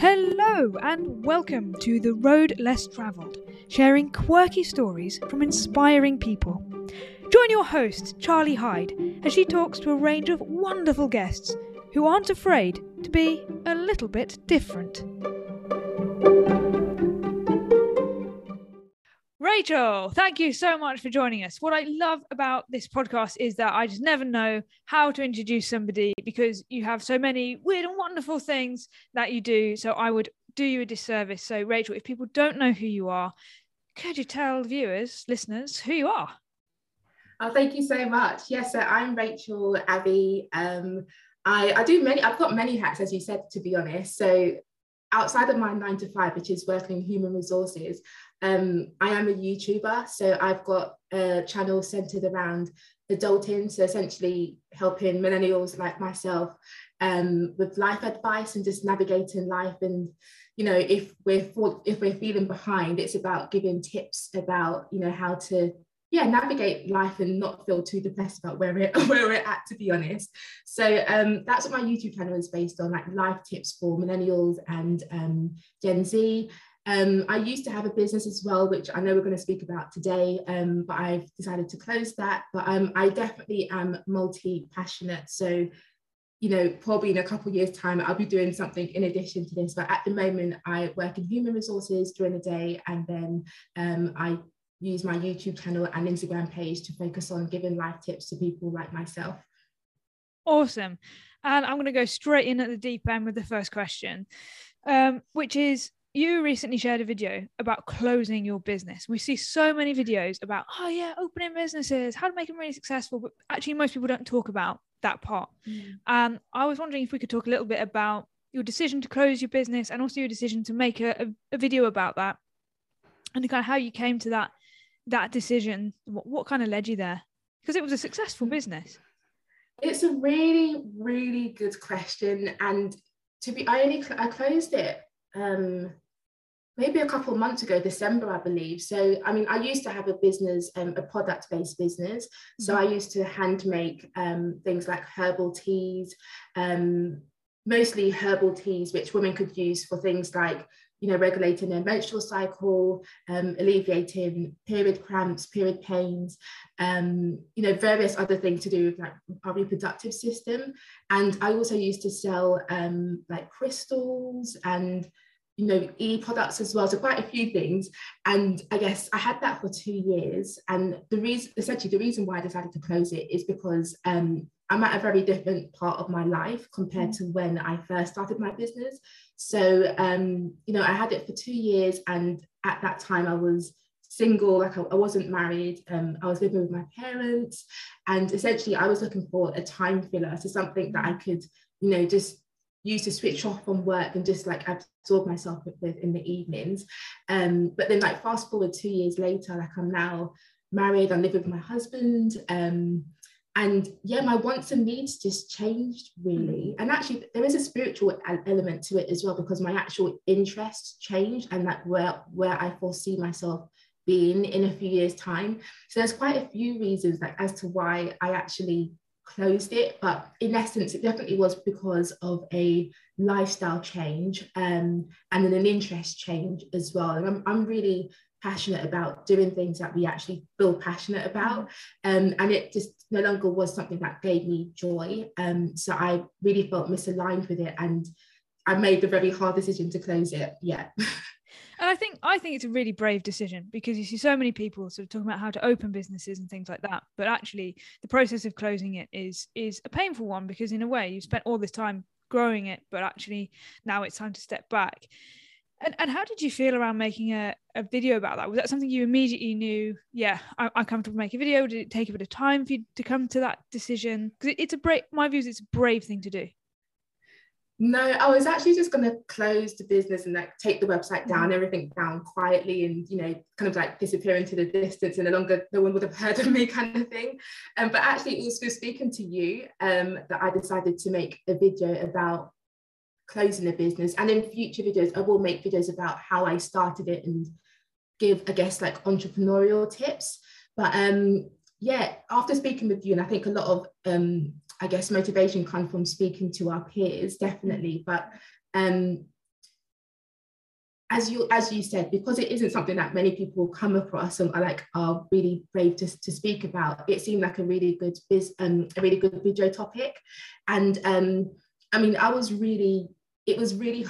Hello and welcome to The Road Less Travelled, sharing quirky stories from inspiring people. Join your host, Charlie Hyde, as she talks to a range of wonderful guests who aren't afraid to be a little bit different. Rachel, thank you so much for joining us. What I love about this podcast is that I just never know how to introduce somebody because you have so many weird and wonderful things that you do. So I would do you a disservice. So, Rachel, if people don't know who you are, could you tell viewers, listeners, who you are? Oh, thank you so much. Yes, so I'm Rachel Abi. Um, I, I do many, I've got many hats, as you said, to be honest. So outside of my nine to five, which is working in human resources, um, I am a YouTuber. So I've got a channel centered around adulting. So essentially helping millennials like myself um, with life advice and just navigating life. And, you know, if we're, if we're feeling behind, it's about giving tips about, you know, how to yeah navigate life and not feel too depressed about where we're where we're at to be honest so um, that's what my youtube channel is based on like life tips for millennials and um, gen z um, I used to have a business as well, which I know we're going to speak about today, um, but I've decided to close that. But um, I definitely am multi passionate. So, you know, probably in a couple years' time, I'll be doing something in addition to this. But at the moment, I work in human resources during the day, and then um, I use my YouTube channel and Instagram page to focus on giving life tips to people like myself. Awesome. And I'm going to go straight in at the deep end with the first question, um, which is you recently shared a video about closing your business. We see so many videos about, oh, yeah, opening businesses, how to make them really successful. But actually, most people don't talk about that part. Mm. Um, I was wondering if we could talk a little bit about your decision to close your business and also your decision to make a, a, a video about that and kind of how you came to that that decision? What, what kind of led you there? Because it was a successful mm. business. It's a really, really good question. And to be, I only I closed it um, maybe a couple of months ago, December, I believe. So, I mean, I used to have a business, um, a product based business. So, mm-hmm. I used to hand make um, things like herbal teas, um, mostly herbal teas, which women could use for things like you know, regulating their menstrual cycle, um, alleviating period cramps, period pains, um, you know, various other things to do with like our reproductive system. And I also used to sell um, like crystals and you know, e products as well. So quite a few things. And I guess I had that for two years. And the reason, essentially, the reason why I decided to close it is because um, I'm at a very different part of my life compared to when I first started my business. So, um, you know, I had it for two years, and at that time I was single, like I, I wasn't married. Um, I was living with my parents, and essentially I was looking for a time filler, so something that I could, you know, just use to switch off from work and just like absorb myself with in the evenings. Um, but then like fast forward two years later, like I'm now married, I live with my husband. Um, and yeah my wants and needs just changed really mm. and actually there is a spiritual element to it as well because my actual interests changed and that where where i foresee myself being in a few years time so there's quite a few reasons like as to why i actually closed it but in essence it definitely was because of a lifestyle change um, and then an interest change as well and I'm, I'm really passionate about doing things that we actually feel passionate about. Um, and it just no longer was something that gave me joy. Um, so I really felt misaligned with it and I made the very hard decision to close it. Yeah. And I think I think it's a really brave decision because you see so many people sort of talking about how to open businesses and things like that. But actually the process of closing it is is a painful one because in a way you spent all this time growing it, but actually now it's time to step back. And, and how did you feel around making a, a video about that? Was that something you immediately knew? Yeah, I, am comfortable make a video. Did it take a bit of time for you to come to that decision? Because it, it's a brave, my views, it's a brave thing to do. No, I was actually just going to close the business and like take the website down, mm-hmm. everything down quietly, and you know, kind of like disappear into the distance, and no longer no one would have heard of me, kind of thing. Um, but actually, it was through speaking to you um, that I decided to make a video about closing the business. And in future videos, I will make videos about how I started it and give, I guess, like entrepreneurial tips. But um, yeah, after speaking with you, and I think a lot of, um, I guess, motivation comes from speaking to our peers, definitely. But um, as you as you said, because it isn't something that many people come across and are like are really brave to, to speak about, it seemed like a really good biz, um, a really good video topic. And um, I mean, I was really, it was really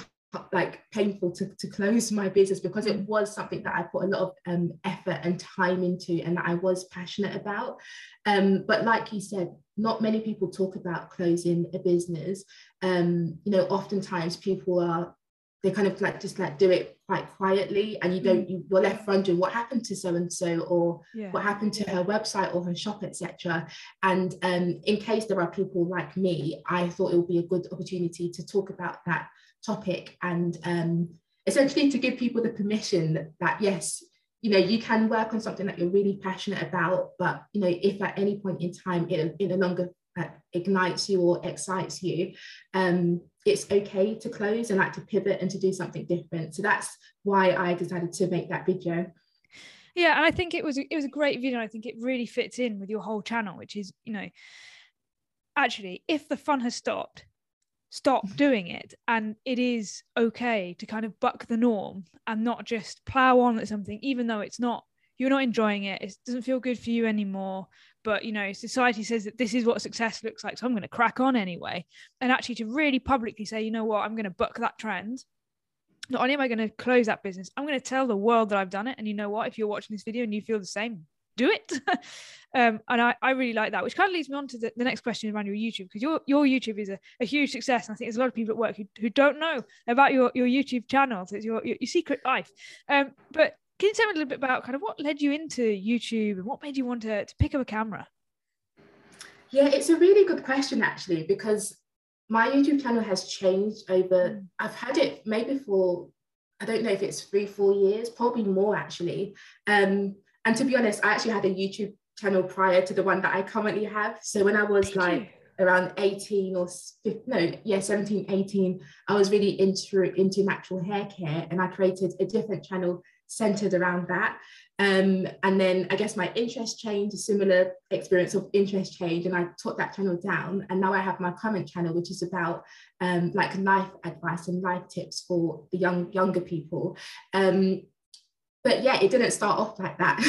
like painful to, to close my business because it mm. was something that I put a lot of um, effort and time into and that I was passionate about. Um, but like you said, not many people talk about closing a business. Um, you know, oftentimes people are they kind of like just like do it quite quietly and you don't mm. you, you're left wondering what happened to so and so or yeah. what happened to her website or her shop etc and um, in case there are people like me i thought it would be a good opportunity to talk about that topic and um, essentially to give people the permission that, that yes you know you can work on something that you're really passionate about but you know if at any point in time it, it no longer uh, ignites you or excites you um, it's okay to close and like to pivot and to do something different. So that's why i decided to make that video. Yeah and i think it was it was a great video. I think it really fits in with your whole channel which is you know actually if the fun has stopped stop doing it. And it is okay to kind of buck the norm and not just plow on at something even though it's not you're not enjoying it. It doesn't feel good for you anymore. But you know society says that this is what success looks like so i'm going to crack on anyway. And actually to really publicly say you know what? I'm going to buck that trend. Not only am i going to close that business i'm going to tell the world that i've done it. And you know what? If you're watching this video and you feel the same do it um, and I, I really like that which kind of leads me on to the, the next question around your youtube because your, your youtube is a, a huge success and i think there's a lot of people at work who, who don't know about your, your youtube channel so it's your, your, your secret life um, but can you tell me a little bit about kind of what led you into YouTube and what made you want to, to pick up a camera? Yeah, it's a really good question actually, because my YouTube channel has changed over, mm. I've had it maybe for, I don't know if it's three, four years, probably more actually. Um, and to be honest, I actually had a YouTube channel prior to the one that I currently have. So when I was like, you around 18 or no yeah 17 18 i was really into into natural hair care and i created a different channel centered around that. Um, and then I guess my interest changed, a similar experience of interest change, and I took that channel down. And now I have my current channel, which is about um, like life advice and life tips for the young younger people. Um, but yeah, it didn't start off like that.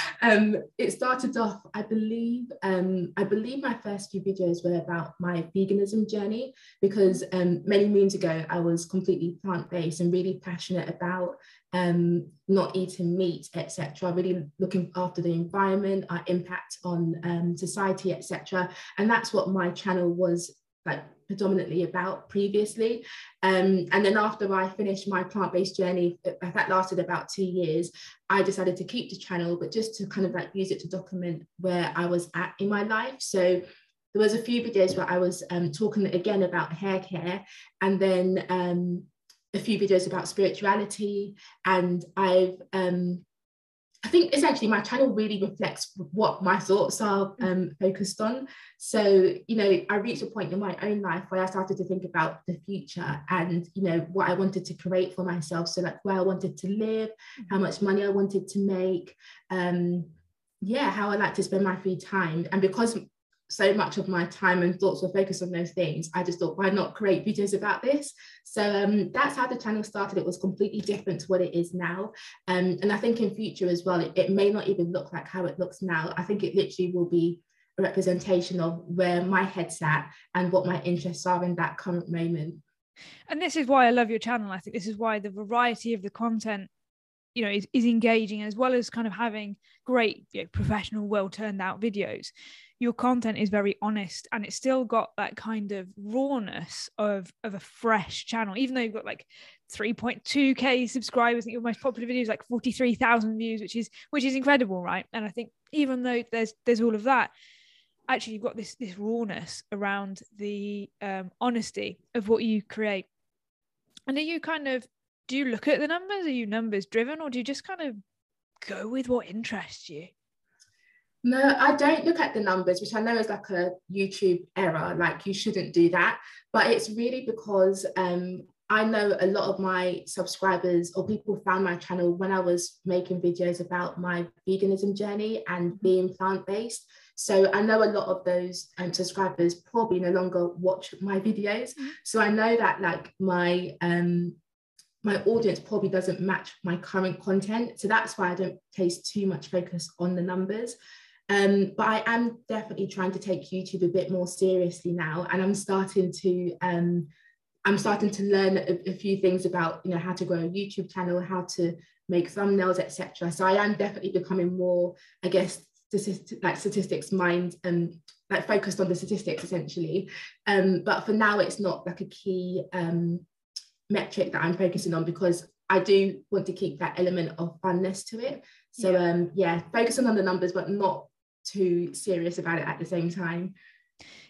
um, it started off, I believe, um, I believe my first few videos were about my veganism journey because um, many moons ago I was completely plant-based and really passionate about um, not eating meat, etc. Really looking after the environment, our impact on um, society, etc. And that's what my channel was like predominantly about previously. Um, and then after I finished my plant-based journey, that lasted about two years, I decided to keep the channel, but just to kind of like use it to document where I was at in my life. So there was a few videos where I was um, talking again about hair care and then um, a few videos about spirituality and I've um, I think essentially my channel really reflects what my thoughts are mm. um, focused on. So, you know, I reached a point in my own life where I started to think about the future and, you know, what I wanted to create for myself. So, like where I wanted to live, how much money I wanted to make, um, yeah, how I like to spend my free time. And because so much of my time and thoughts were focused on those things, I just thought, why not create videos about this? So um, that's how the channel started. It was completely different to what it is now. Um, and I think in future as well, it, it may not even look like how it looks now. I think it literally will be a representation of where my head's at and what my interests are in that current moment. And this is why I love your channel. I think this is why the variety of the content you know is, is engaging as well as kind of having great you know, professional well turned out videos your content is very honest and it's still got that kind of rawness of of a fresh channel. Even though you've got like 3.2k subscribers your most popular video is like 43,000 views which is which is incredible right? And I think even though there's there's all of that actually you've got this this rawness around the um, honesty of what you create. And are you kind of do you look at the numbers? Are you numbers driven or do you just kind of go with what interests you no, I don't look at the numbers, which I know is like a YouTube error, like you shouldn't do that. But it's really because um, I know a lot of my subscribers or people found my channel when I was making videos about my veganism journey and being plant based. So I know a lot of those um, subscribers probably no longer watch my videos. Mm-hmm. So I know that like my um, my audience probably doesn't match my current content. So that's why I don't place too much focus on the numbers. Um, but I am definitely trying to take YouTube a bit more seriously now, and I'm starting to um, I'm starting to learn a, a, few things about you know how to grow a YouTube channel, how to make thumbnails, etc. So I am definitely becoming more, I guess, statistic, like statistics mind and like focused on the statistics essentially. Um, but for now, it's not like a key um, metric that I'm focusing on because I do want to keep that element of funness to it. So yeah, um, yeah focusing on the numbers, but not too serious about it at the same time.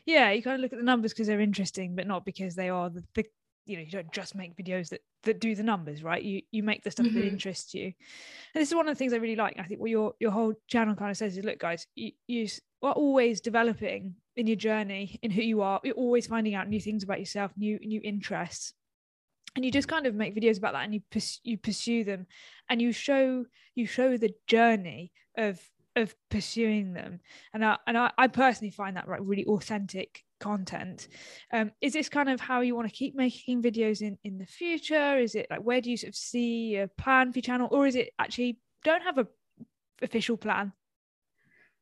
Yeah, you kind of look at the numbers because they're interesting, but not because they are the, the you know you don't just make videos that that do the numbers right you you make the stuff mm-hmm. that interests you and this is one of the things i really like i think what your your whole channel kind of says is look guys you, you are always developing in your journey in who you are you're always finding out new things about yourself new new interests and you just kind of make videos about that and you pers- you pursue them and you show you show the journey of of pursuing them. And I, and I, I personally find that right really authentic content. Um, is this kind of how you want to keep making videos in in the future? Is it like where do you sort of see a plan for your channel? Or is it actually don't have a official plan?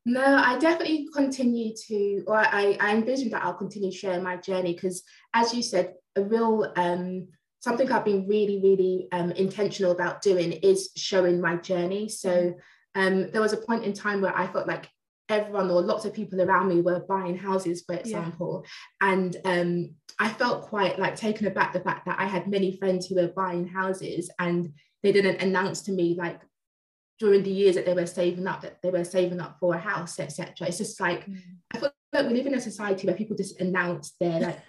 No i definitely continue to or i i envision that i'll continue sharing my journey because as you said a real um something i've been really really um, intentional about doing is showing my journey. So um, there was a point in time where I felt like everyone or lots of people around me were buying houses, for example. Yeah. And um, I felt quite like taken aback the fact that I had many friends who were buying houses and they didn't announce to me like during the years that they were saving up that they were saving up for a house, etc. It's just like mm. I feel like we live in a society where people just announce their like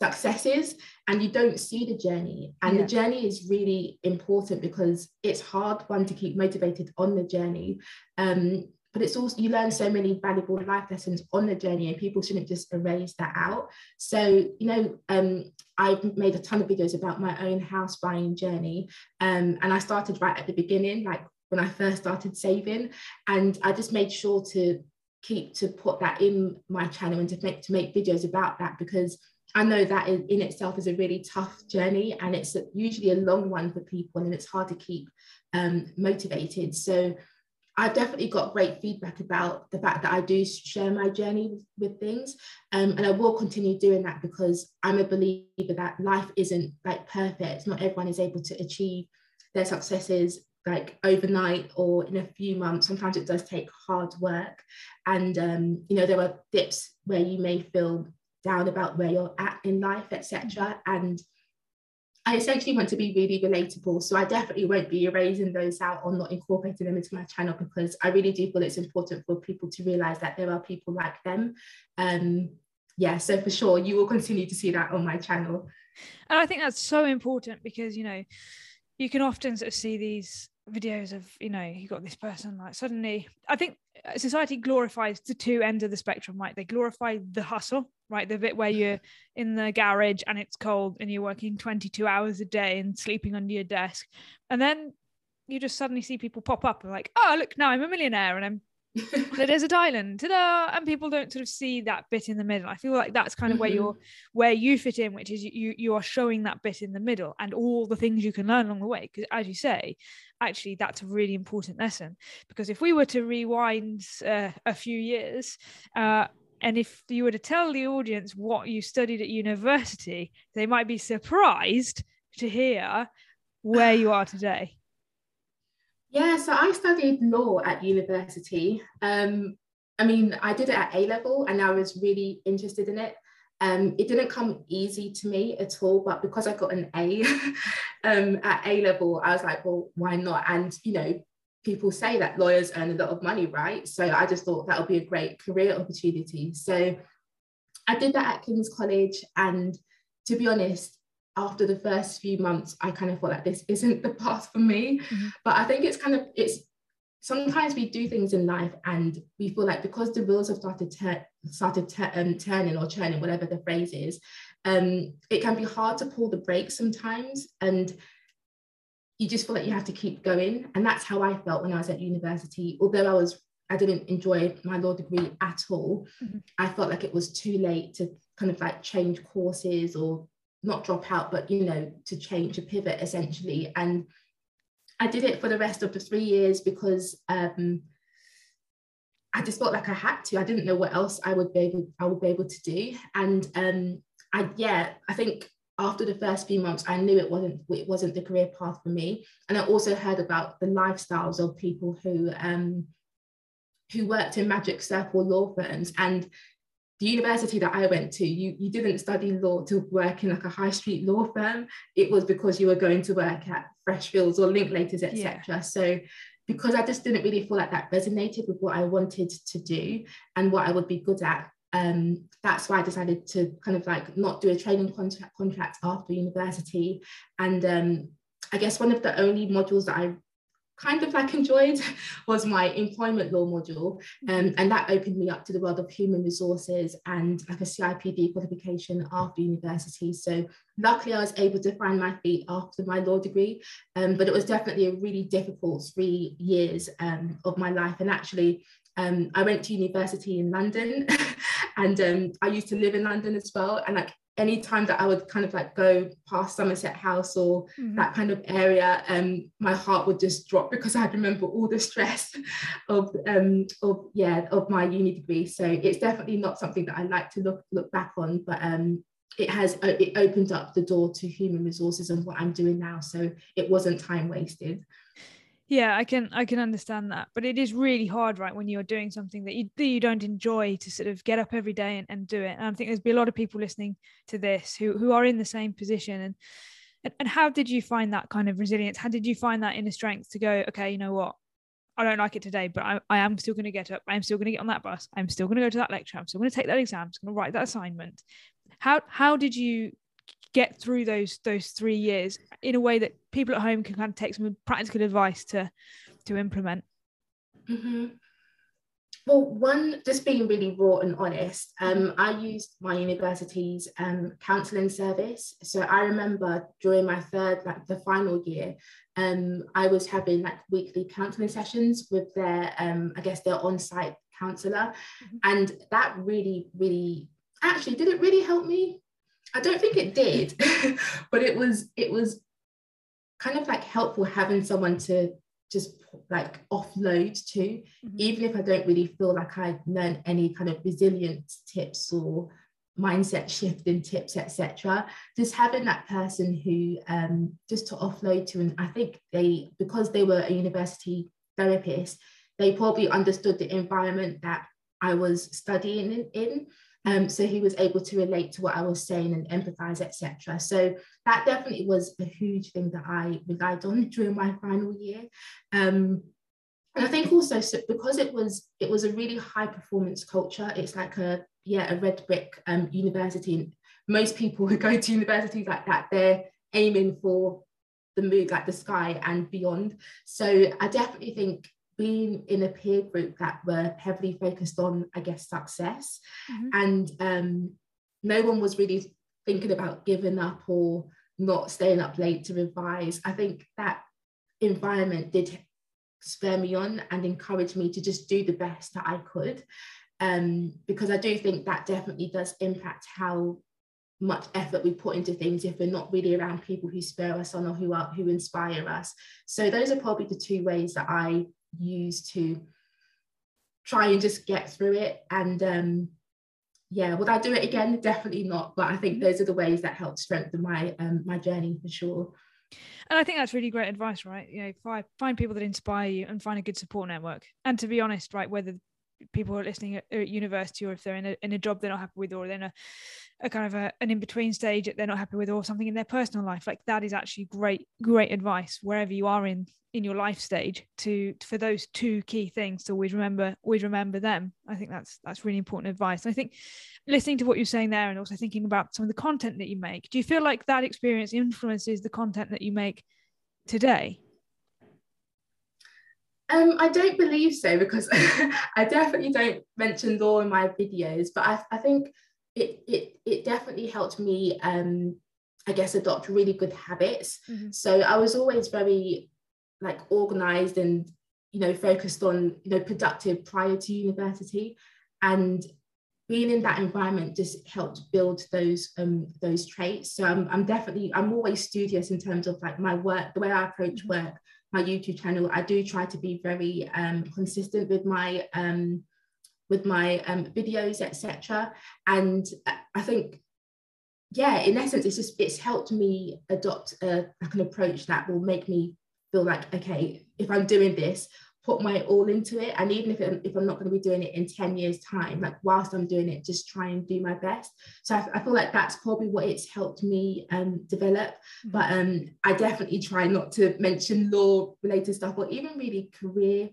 successes and you don't see the journey and yeah. the journey is really important because it's hard one to keep motivated on the journey um, but it's also you learn so many valuable life lessons on the journey and people shouldn't just erase that out so you know um, i've made a ton of videos about my own house buying journey um, and i started right at the beginning like when i first started saving and i just made sure to keep to put that in my channel and to make to make videos about that because I know that in itself is a really tough journey and it's usually a long one for people and it's hard to keep um, motivated. So I've definitely got great feedback about the fact that I do share my journey with, with things. Um, and I will continue doing that because I'm a believer that life isn't like perfect. Not everyone is able to achieve their successes like overnight or in a few months. Sometimes it does take hard work. And, um, you know, there are dips where you may feel down about where you're at in life, etc. And I essentially want to be really relatable. So I definitely won't be erasing those out or not incorporating them into my channel because I really do feel it's important for people to realize that there are people like them. Um, yeah, so for sure, you will continue to see that on my channel. And I think that's so important because, you know, you can often sort of see these videos of you know you got this person like suddenly i think society glorifies the two ends of the spectrum right they glorify the hustle right? The bit where you're in the garage and it's cold and you're working 22 hours a day and sleeping under your desk. And then you just suddenly see people pop up and like oh look now i'm a millionaire and i'm the desert island. Ta-da! and people don't sort of see that bit in the middle. I feel like that's kind of mm-hmm. where you're where you fit in which is you you are showing that bit in the middle and all the things you can learn along the way. Because as you say actually that's a really important lesson. Because if we were to rewind uh, a few years uh, and if you were to tell the audience what you studied at university they might be surprised to hear where you are today yeah, so I studied law at university. Um, I mean, I did it at A level and I was really interested in it. Um, it didn't come easy to me at all, but because I got an A um, at A level, I was like, well, why not? And, you know, people say that lawyers earn a lot of money, right? So I just thought that would be a great career opportunity. So I did that at King's College. And to be honest, after the first few months, I kind of felt like this isn't the path for me. Mm-hmm. But I think it's kind of it's sometimes we do things in life and we feel like because the wheels have started ter- started ter- um, turning or churning, whatever the phrase is, um, it can be hard to pull the brakes sometimes, and you just feel like you have to keep going. And that's how I felt when I was at university. Although I was I didn't enjoy my law degree at all, mm-hmm. I felt like it was too late to kind of like change courses or not drop out, but you know, to change, a pivot essentially. And I did it for the rest of the three years because um, I just felt like I had to. I didn't know what else I would be able I would be able to do. And um, I yeah, I think after the first few months, I knew it wasn't it wasn't the career path for me. And I also heard about the lifestyles of people who um, who worked in magic circle law firms and the university that I went to, you, you didn't study law to work in like a high street law firm. It was because you were going to work at Freshfields or Linklaters, etc. Yeah. So because I just didn't really feel like that resonated with what I wanted to do and what I would be good at, um, that's why I decided to kind of like not do a training contract contract after university. And um, I guess one of the only modules that I kind of like enjoyed was my employment law module. Um, and that opened me up to the world of human resources and like a CIPD qualification after university. So luckily I was able to find my feet after my law degree. Um, but it was definitely a really difficult three years um, of my life. And actually, um, I went to university in London and um, I used to live in London as well. And like any time that I would kind of like go past Somerset House or mm-hmm. that kind of area, um, my heart would just drop because I'd remember all the stress of um of yeah of my uni degree. So it's definitely not something that I like to look look back on, but um it has uh, it opened up the door to human resources and what I'm doing now. So it wasn't time wasted yeah i can i can understand that but it is really hard right when you're doing something that you that you don't enjoy to sort of get up every day and, and do it and i think there's be a lot of people listening to this who who are in the same position and, and how did you find that kind of resilience how did you find that inner strength to go okay you know what I don't like it today, but I, I am still going to get up. I'm still going to get on that bus. I'm still going to go to that lecture. I'm still going to take that exam. I'm going to write that assignment. How how did you get through those those three years in a way that people at home can kind of take some practical advice to to implement. Mm-hmm. well one just being really raw and honest um, i used my university's um, counselling service. So i remember during my third like the final year um, i was having like weekly counselling sessions with their um, i guess their on-site counsellor mm-hmm. and that really really actually did it really help me I don't think it did, but it was it was kind of like helpful having someone to just like offload to, mm-hmm. even if I don't really feel like I learned any kind of resilience tips or mindset shifting tips, etc. Just having that person who um, just to offload to, and I think they because they were a university therapist, they probably understood the environment that I was studying in. Um, so he was able to relate to what I was saying and empathize, etc. So that definitely was a huge thing that I relied on during my final year. Um, and I think also so because it was it was a really high performance culture. It's like a yeah a red brick um, university. And most people who go to universities like that, they're aiming for the moon, like the sky and beyond. So I definitely think being in a peer group that were heavily focused on, I guess, success. Mm-hmm. And um, no one was really thinking about giving up or not staying up late to revise. I think that environment did spur me on and encourage me to just do the best that I could. Um, because I do think that definitely does impact how much effort we put into things if we're not really around people who spur us on or who are who inspire us. So those are probably the two ways that I use to try and just get through it and um yeah would i do it again definitely not but i think those are the ways that help strengthen my um my journey for sure and I think that's really great advice, right? You know, find find people that inspire you and find a good support network. And to be honest, right, whether people are listening at, at university or if they're in a, in a job they're not happy with or they're in a, a kind of a, an in-between stage that they're not happy with or something in their personal life. Like that is actually great great advice wherever you are in in your life stage to for those two key things to always remember always remember them. I think that's that's really important advice. And i think listening to what you're saying there and also thinking about some of the content that you make do you feel like that experience influences the content that you make today? Um, I don't believe so because I definitely don't mention law in my videos, but I, I think it, it, it definitely helped me, um, I guess, adopt really good habits. Mm-hmm. So I was always very like organized and, you know, focused on, you know, productive prior to university. And being in that environment just helped build those um those traits so I'm, I'm definitely i'm always studious in terms of like my work the way i approach mm-hmm. work my youtube channel i do try to be very um consistent with my um with my um videos etc and i think yeah in essence it's just it's helped me adopt a like an approach that will make me feel like okay if i'm doing this put my all into it. And even if, it, if i'm not going to be doing it in 10 years time like whilst i'm doing it just try and do my best. So i, I feel like that's probably what it's helped me um, develop. Mm-hmm. but um, i definitely try not to mention law related stuff or even really career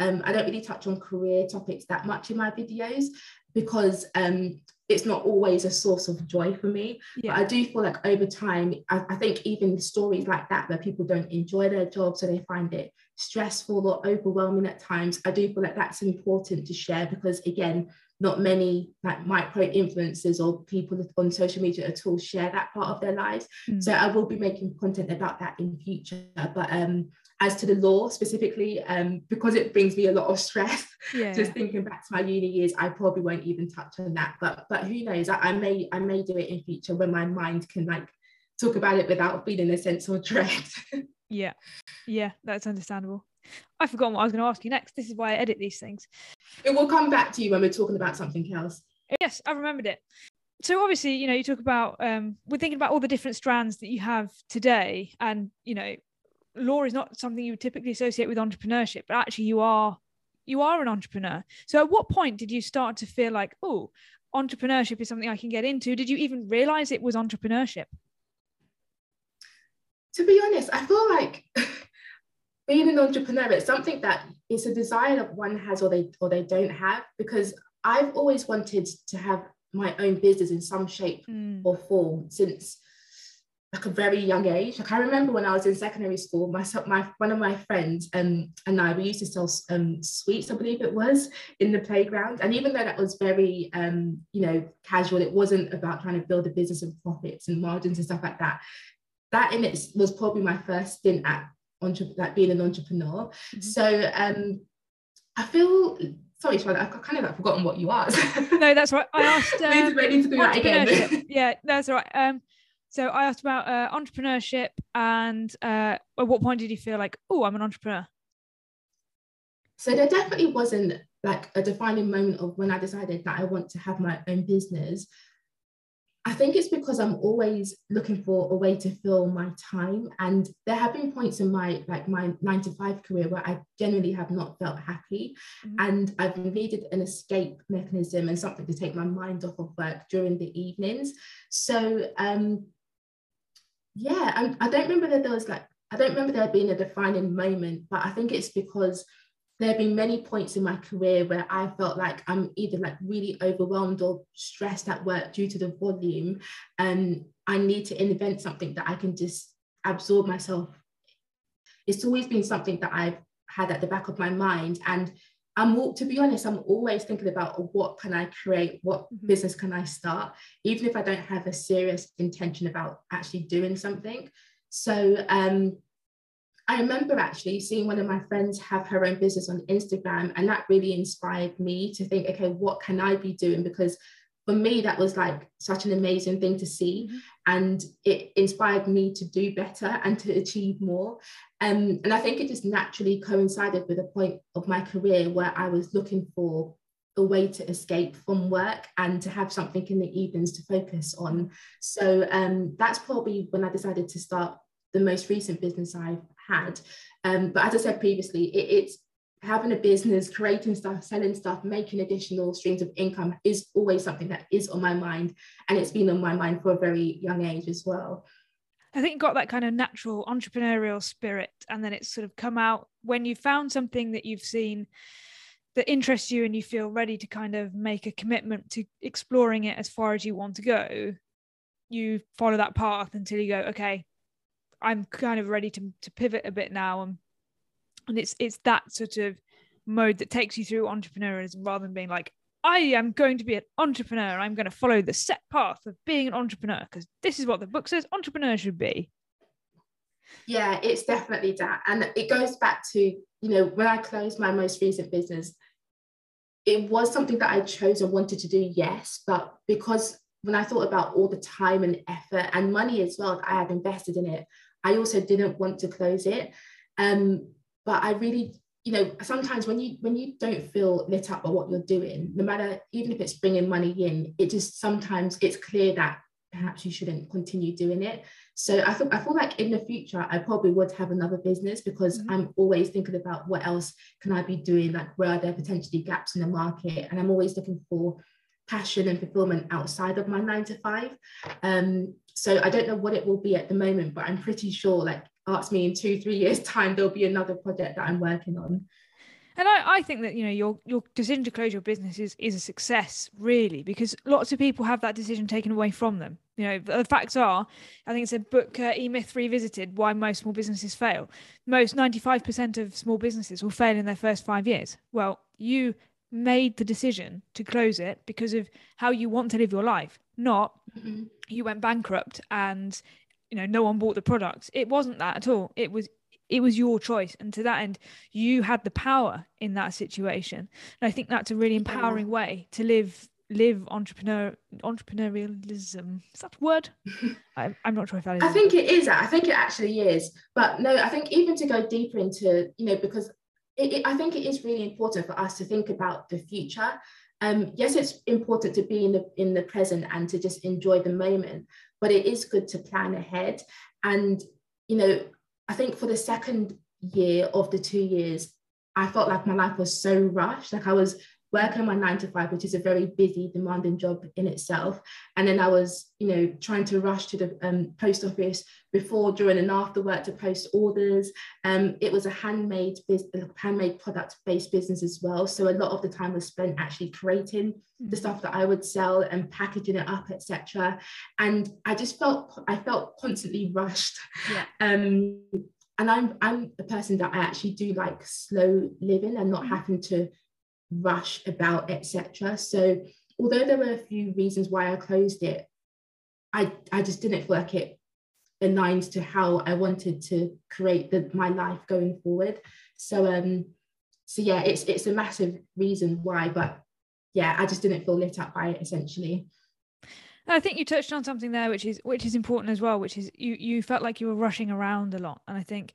um, i don't really touch on career topics that much in my videos because um, it's not always a source of joy for me. Yeah. But I do feel like over time, I, I, think even stories like that where people don't enjoy their job, so they find it stressful or overwhelming at times, I do feel like that's important to share because again, not many like micro influencers or people on social media at all share that part of their lives. Mm. So I will be making content about that in future. But um as to the law specifically, um, because it brings me a lot of stress, yeah. just thinking back to my uni years, I probably won't even touch on that. But but who knows? I, I may I may do it in future when my mind can like talk about it without feeling a sense of dread. yeah, yeah, that's understandable. I've forgotten what I was going to ask you next. This is why I edit these things. It will come back to you when we're talking about something else. Yes, I remembered it. So obviously, you know, you talk about um, we're thinking about all the different strands that you have today, and you know, law is not something you would typically associate with entrepreneurship, but actually you are you are an entrepreneur. So at what point did you start to feel like, oh, entrepreneurship is something I can get into? Did you even realize it was entrepreneurship? To be honest, I feel like being an entrepreneur it's something that is a desire that one has or they or they don't have because I've always wanted to have my own business in some shape mm. or form since like a very young age. Like I remember when I was in secondary school, myself, my one of my friends um, and I we used to sell um, sweets, I believe it was, in the playground. And even though that was very um, you know casual, it wasn't about trying to build a business and profits and margins and stuff like that. That in it was probably my first stint at entre- like being an entrepreneur. Mm-hmm. So um, I feel sorry, Charlotte, I've kind of like forgotten what you asked. no, that's right. I asked. Um, need, to, need to do that again. yeah, that's right. Um, so I asked about uh, entrepreneurship and uh, at what point did you feel like, oh, I'm an entrepreneur? So there definitely wasn't like a defining moment of when I decided that I want to have my own business. I think it's because I'm always looking for a way to fill my time. And there have been points in my like my nine to five career where I generally have not felt happy. Mm-hmm. And I've needed an escape mechanism and something to take my mind off of work during the evenings. So um yeah, I, I don't remember that there was like, I don't remember there being a defining moment, but I think it's because there have been many points in my career where I felt like I'm either like really overwhelmed or stressed at work due to the volume. And I need to invent something that I can just absorb myself. It's always been something that I've had at the back of my mind. And I'm to be honest, I'm always thinking about what can I create, what mm-hmm. business can I start, even if I don't have a serious intention about actually doing something. So um, I remember actually seeing one of my friends have her own business on Instagram, and that really inspired me to think, okay, what can I be doing? Because for me, that was like such an amazing thing to see. Mm-hmm. And it inspired me to do better and to achieve more. Um, and I think it just naturally coincided with a point of my career where I was looking for a way to escape from work and to have something in the evenings to focus on. So um, that's probably when I decided to start the most recent business I've had. Um, but as I said previously, it, it's having a business, creating stuff, selling stuff, making additional streams of income is always something that is on my mind. And it's been on my mind for a very young age as well. I think you got that kind of natural entrepreneurial spirit, and then it's sort of come out when you found something that you've seen that interests you and you feel ready to kind of make a commitment to exploring it as far as you want to go. You follow that path until you go, okay, I'm kind of ready to, to pivot a bit now and and it's it's that sort of mode that takes you through entrepreneurialism rather than being like I am going to be an entrepreneur. I'm going to follow the set path of being an entrepreneur because this is what the book says entrepreneur should be. Yeah, it's definitely that. And it goes back to, you know, when I closed my most recent business, it was something that I chose and wanted to do, yes, but because when I thought about all the time and effort and money as well that I had invested in it, I also didn't want to close it. Um, but I really, you know, sometimes when you when you don't feel lit up by what you're doing, no matter even if it's bringing money in, it just sometimes it's clear that perhaps you shouldn't continue doing it. So I thought I feel like in the future I probably would have another business because mm-hmm. I'm always thinking about what else can I be doing, like where are there potentially gaps in the market, and I'm always looking for passion and fulfillment outside of my nine to five. Um, so I don't know what it will be at the moment, but I'm pretty sure like ask me in two, three years time, there'll be another project that I'm working on. And I, I think that you know your your decision to close your business is, is a success really because lots of people have that decision taken away from them. You know the facts are, I think it's a book uh, E Myth Revisited why most small businesses fail. Most ninety five percent of small businesses will fail in their first five years. Well, you made the decision to close it because of how you want to live your life, not mm-hmm. you went bankrupt and you know no one bought the products. It wasn't that at all. It was it was your choice and to that end you had the power in that situation and i think that's a really empowering yeah. way to live live entrepreneur entrepreneurialism is that word I, am not sure if that is i think it is i think it actually is but no i think even to go deeper into you know because it, it, i think it is really important for us to think about the future um, yes it's important to be in the in the present and to just enjoy the moment but it is good to plan ahead and you know I think for the second year of the two years, I felt like my life was so rushed. Like I was working my nine to five, which is a very busy, demanding job in itself. And then I was, you know, trying to rush to the um, post office before, during, and after work to post orders. Um, it was a handmade, business, handmade product-based business as well. So a lot of the time was spent actually creating the mm. stuff that I would sell and packaging it up, etc. And I just felt I felt constantly rushed. Yeah. Um, and I'm I'm a person that I actually do like slow living and not mm. having to rush about, etc. So although there were a few reasons why I closed it, I I just didn't feel like it aligned to how I wanted to create the, my life going forward. So um so yeah, it's it's a massive reason why, but yeah, I just didn't feel lit up by it essentially. I think you touched on something there, which is which is important as well, which is you you felt like you were rushing around a lot, and I think,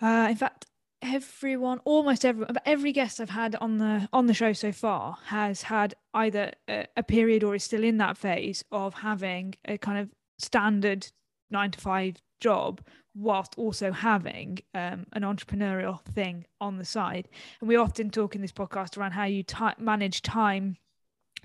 uh, in fact, everyone, almost everyone, every guest I've had on the on the show so far has had either a, a period or is still in that phase of having a kind of standard nine to five job whilst also having um, an entrepreneurial thing on the side. And we often talk in this podcast around how you t- manage time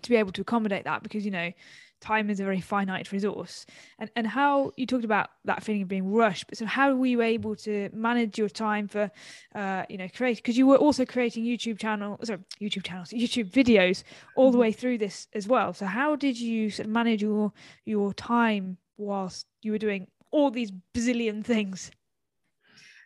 to be able to accommodate that because you know time is a very finite resource. And and how you talked about that feeling of being rushed but so how were you able to manage your time for uh you know create because you were also creating youtube channel sorry youtube channels youtube videos all the mm-hmm. way through this as well. So how did you sort of manage your your time whilst you were doing all these bazillion things?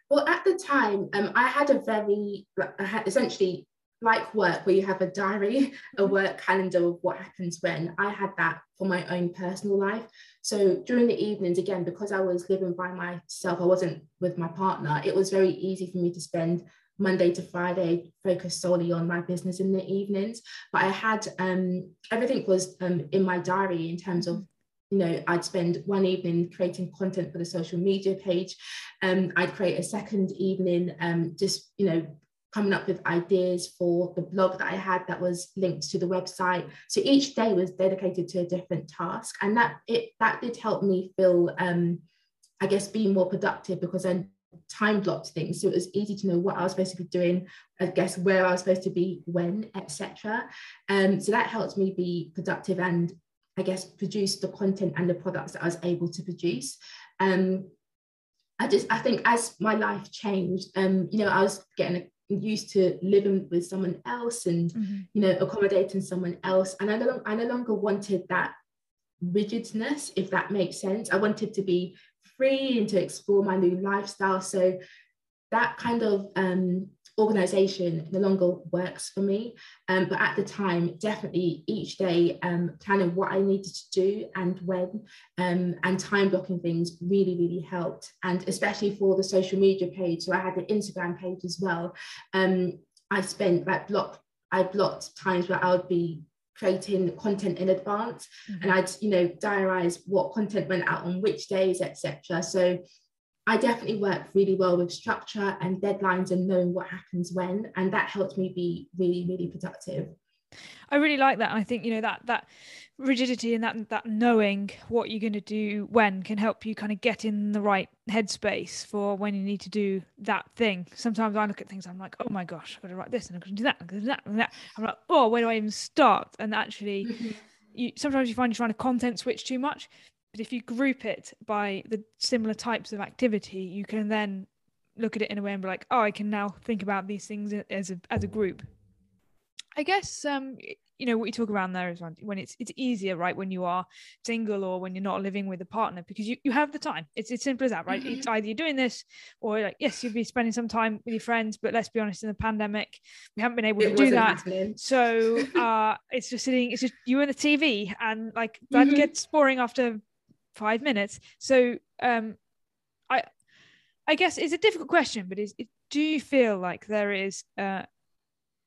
Well at the time um, i had a very I had essentially like work where you have a diary, a mm-hmm. work calendar of what happens when, I had that for my own personal life. So during the evenings, again, because I was living by myself, I wasn't with my partner, it was very easy for me to spend Monday to Friday focused solely on my business in the evenings. But I had um, everything was um, in my diary in terms of you know, I'd spend one evening creating content for the social media page. Um, I'd create a second evening, um, just you know, coming up with ideas for the blog that I had that was linked to the website. So each day was dedicated to a different task, and that it that did help me feel, um, I guess, being more productive because then time blocked things. So it was easy to know what I was supposed to be doing I guess where I was supposed to be when etc um so that helped me be productive and I guess produce the content and the products that I was able to produce. Um I just I think as my life changed um you know I was getting used to living with someone else and mm-hmm. you know accommodating someone else. And I no, I no longer wanted that rigidness if that makes sense. I wanted to be free and to explore my new lifestyle. So that kind of um, organization no longer works for me. Um, but at the time, definitely each day, um, planning what I needed to do and when, um, and time blocking things really, really helped. And especially for the social media page. So I had the Instagram page as well. Um, I spent like block I blocked times where I would be creating content in advance mm-hmm. and I'd, you know, diarize what content went out on which days, etc. So I definitely work really well with structure and deadlines and knowing what happens when. And that helped me be really, really productive. I really like that. I think, you know, that that rigidity and that that knowing what you're going to do when can help you kind of get in the right headspace for when you need to do that thing. Sometimes I look at things, I'm like, oh my gosh, I've got to write this and I've got to do that, and do that and that. I'm like, oh, where do I even start? And actually, mm-hmm. you sometimes you find you're trying to content switch too much, but if you group it by the similar types of activity, you can then look at it in a way and be like, oh, I can now think about these things as a as a group. I guess um, you know what you talk around there is when it's it's easier right when you are single or when you're not living with a partner because you, you have the time it's as simple as that right mm-hmm. it's either you're doing this or like yes you'll be spending some time with your friends but let's be honest in the pandemic we haven't been able it to do that happening. so uh it's just sitting it's just you and the tv and like that mm-hmm. gets boring after five minutes. So um i i guess it's a difficult question but is do you feel like there is uh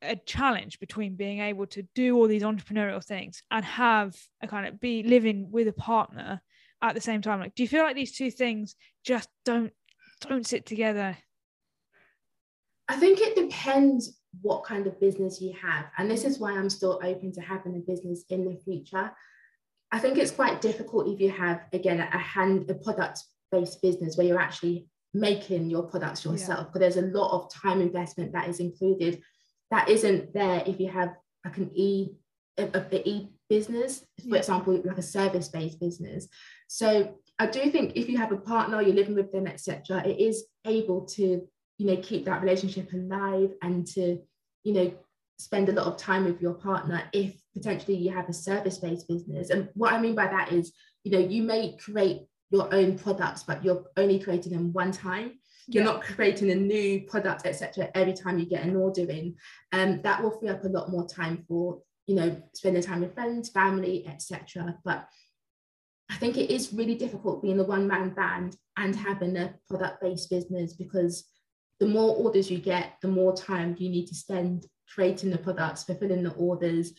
a challenge between being able to do all these entrepreneurial things and have a kind of be living with a partner at the same time? Like do you feel like these two things just don't don't sit together? I think it depends what kind of business you have. And this is why i'm still open to having a business in the future i think it's quite difficult if you have again a hand a product based business where you're actually making your products yourself yeah. but there's a lot of time investment that is included that isn't there if you have like an e e business, for yeah. example, like a service-based business. So I do think if you have a partner, you're living with them, etc., it is able to, you know, keep that relationship alive and to, you know, spend a lot of time with your partner if potentially you have a service-based business. And what I mean by that is, you know, you may create your own products, but you're only creating them one time you're yeah. not creating a new product etc every time you get an order in um, that will free up a lot more time for you know spending time with friends family etc but i think it is really difficult being a one man band and having a product based business because the more orders you get the more time you need to spend creating the products fulfilling the orders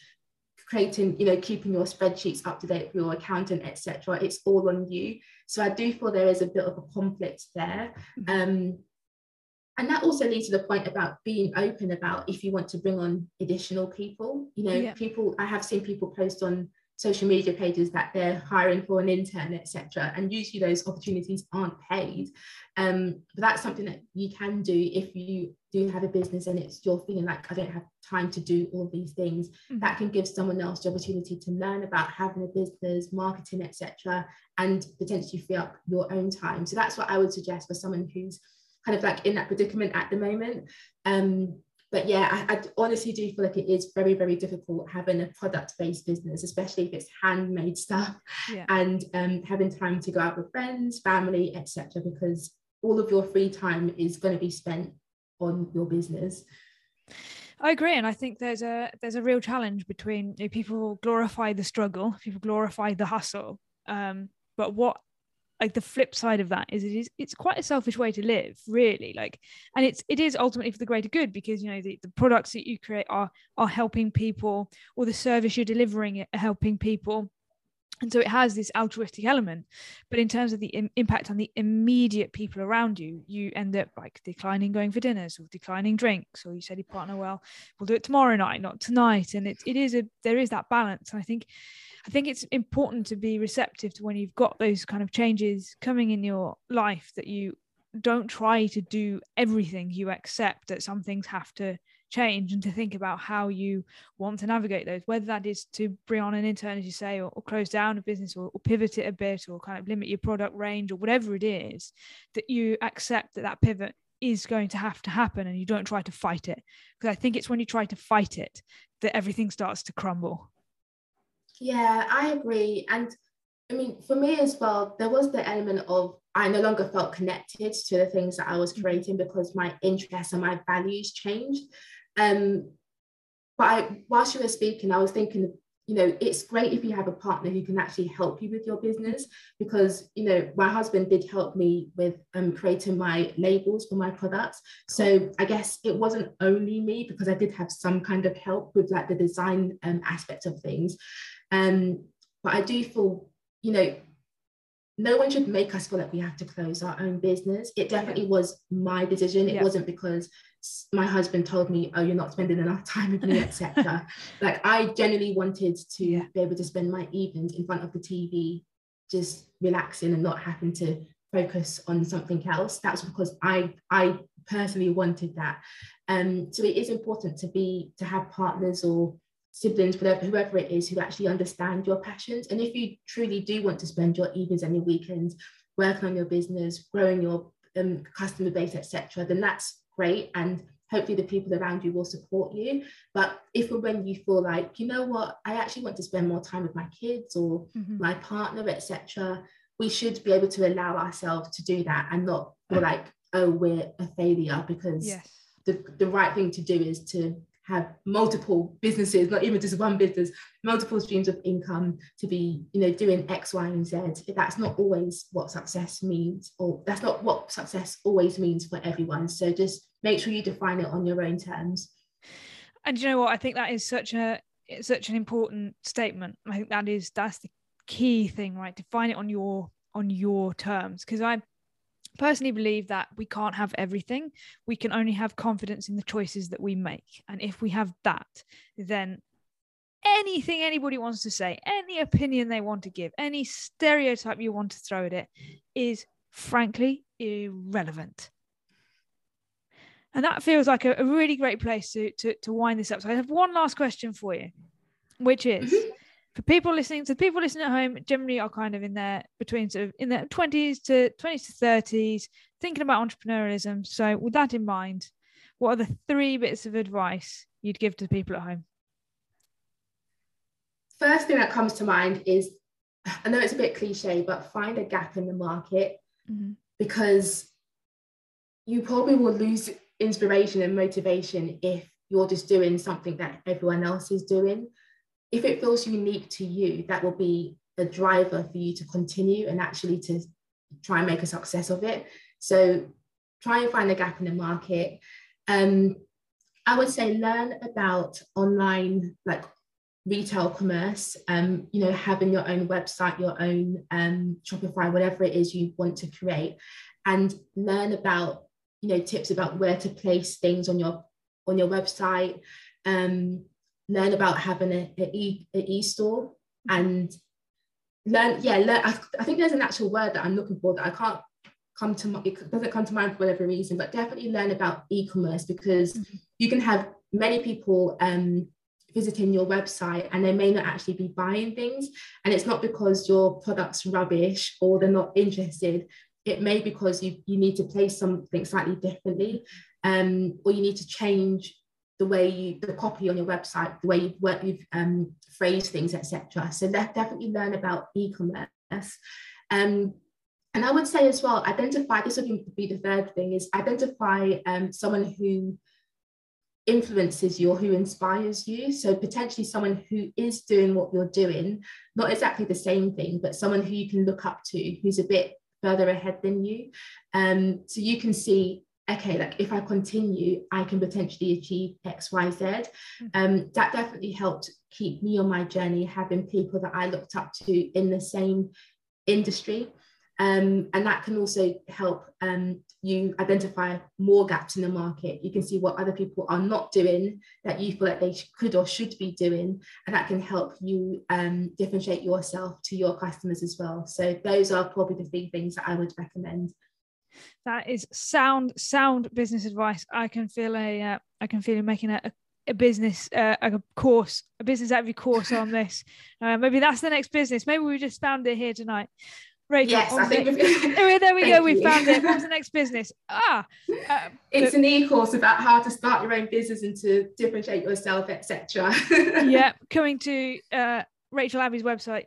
creating, you know, keeping your spreadsheets up to date for your accountant, etc. It's all on you. So I do feel there is a bit of a conflict there. Mm-hmm. Um, and that also leads to the point about being open about if you want to bring on additional people. You know, yeah. people, I have seen people post on social media pages that they're hiring for an intern, etc. And usually those opportunities aren't paid. Um, but that's something that you can do if you do have a business and it's you're feeling like I don't have time to do all these things. Mm-hmm. That can give someone else the opportunity to learn about having a business, marketing, etc., and potentially free up your own time. So that's what I would suggest for someone who's kind of like in that predicament at the moment. Um, but yeah, I, I, honestly do feel like it is very, very difficult having a product-based business, especially if it's handmade stuff yeah. and um, having time to go out with friends, family, etc. Because all of your free time is going to be spent on your business. I agree, and I think there's a there's a real challenge between you know, people glorify the struggle, people glorify the hustle, um, but what like the flip side of that is it is it's quite a selfish way to live really like and it's it is ultimately for the greater good because you know the, the products that you create are are helping people or the service you're delivering are helping people and so it has this altruistic element but in terms of the Im- impact on the immediate people around you you end up like declining going for dinners or declining drinks or you said your partner well we'll do it tomorrow night not tonight. And it, it is a there is that balance. And i think I think it's important to be receptive to when you've got those kind of changes coming in your life that you don't try to do everything you accept that some things have to change and to think about how you want to navigate those whether that is to bring on an intern as you say or, or close down a business or, or, pivot it a bit or kind of limit your product range or whatever it is that you accept that that pivot is going to have to happen and you don't try to fight it because i think it's when you try to fight it that everything starts to crumble yeah, I agree. And I mean, for me as well, there was the element of I no longer felt connected to the things that I was mm-hmm. creating because my interests and my values changed. Um, but I, whilst you were speaking, I was thinking you know, it's great if you have a partner who can actually help you with your business because, you know, my husband did help me with um, creating my labels for my products. So I guess it wasn't only me because I did have some kind of help with like the design um, aspect of things. Um, but I do feel, you know, no one should make us feel like we have to close our own business. It definitely was my decision. It yeah. wasn't because my husband told me, "Oh, you're not spending enough time with me," etc. like I genuinely wanted to yeah. be able to spend my evenings in front of the TV, just relaxing and not having to focus on something else. That's because I I personally wanted that. Um, so it is important to be to have partners or siblings, whatever, whoever it is, who actually understand your passions. And if you truly do want to spend your evenings and your weekends working on your business, growing your um, customer base, etc., then that's great. And hopefully the people around you will support you. But if or when you feel like, you know what, I actually want to spend more time with my kids or mm-hmm. my partner, etc., we should be able to allow ourselves to do that and not feel like, oh, we're a failure because yes. the, the right thing to do is to have multiple businesses, not even just one business, multiple streams of income to be, you know, doing X, Y, and Z. That's not always what success means, or that's not what success always means for everyone. So just make sure you define it on your own terms. And you know what? I think that is such a it's such an important statement. I think that is that's the key thing, right? Define it on your on your terms. Because I personally believe that we can't have everything. We can only have confidence in the choices that we make. And if we have that, then anything anybody wants to say, any opinion they want to give, any stereotype you want to throw at it is frankly irrelevant. And that feels like a, a really great place to, to, to wind this up. So I have one last question for you, which is mm-hmm for people listening, so people listening at home generally are kind of in their between sort of in their 20s to 20s to 30s, thinking about entrepreneurialism. So with that in mind, what are the three bits of advice you'd give to people at home? First thing that comes to mind is I know it's a bit cliche, but find a gap in the market mm-hmm. because you probably will lose inspiration and motivation if you're just doing something that everyone else is doing if it feels unique to you, that will be a driver for you to continue and actually to try and make a success of it. So try and find a gap in the market. Um, I would say learn about online like retail commerce. Um, you know, having your own website, your own um, Shopify, whatever it is you want to create, and learn about you know tips about where to place things on your on your website. Um, learn about having a, a e a e-store and learn yeah learn I, I, think there's an actual word that i'm looking for that i can't come to my, it doesn't come to mind for whatever reason but definitely learn about e-commerce because mm-hmm. you can have many people um, visiting your website and they may not actually be buying things and it's not because your product's rubbish or they're not interested it may because you, you need to place something slightly differently um, or you need to change the way you the copy on your website the way you've worked you've um, phrased things etc so definitely learn about e-commerce um, and I would say as well, identify, this would be the third thing, is identify um, someone who influences you or who inspires you. So potentially someone who is doing what you're doing, not exactly the same thing, but someone who you can look up to, who's a bit further ahead than you. Um, so you can see okay, like if I continue, I can potentially achieve X, Y, Z. Mm-hmm. Um, that definitely helped keep me on my journey, having people that I looked up to in the same industry. Um, and that can also help um, you identify more gaps in the market. You can see what other people are not doing that you feel like they could or should be doing, and that can help you um, differentiate yourself to your customers as well. So those are probably the three things that I would recommend. That is sound, sound business advice. I can feel a, uh, I can feel you making a, a business, uh, a course, a business every course on this. Uh, maybe that's the next business. Maybe we just found it here tonight. Rachel, yes, I think there, there we go. We found it. What's the next business? Ah, uh, it's but, an e-course about how to start your own business and to differentiate yourself, etc. yeah, coming to uh, Rachel Abi's website.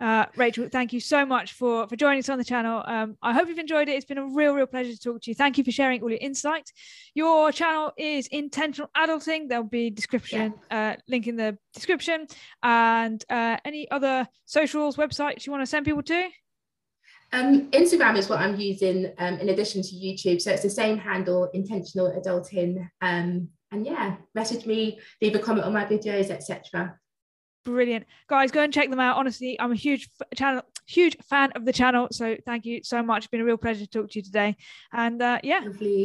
Uh, Rachel, thank you so much for for joining us on the channel. Um, I hope you've enjoyed it. It's been a real, real pleasure to talk to you. Thank you for sharing all your insights. Your channel is Intentional Adulting. There'll be description yeah. uh, link in the description, and uh, any other socials, websites you want to send people to. Um, Instagram is what I'm using um, in addition to YouTube. So it's the same handle, intentional adulting. Um, and yeah, message me, leave a comment on my videos, etc. Brilliant, guys! Go and check them out. Honestly, I'm a huge channel, huge fan of the channel. So thank you so much. It's been a real pleasure to talk to you today. And uh, yeah, Lovely.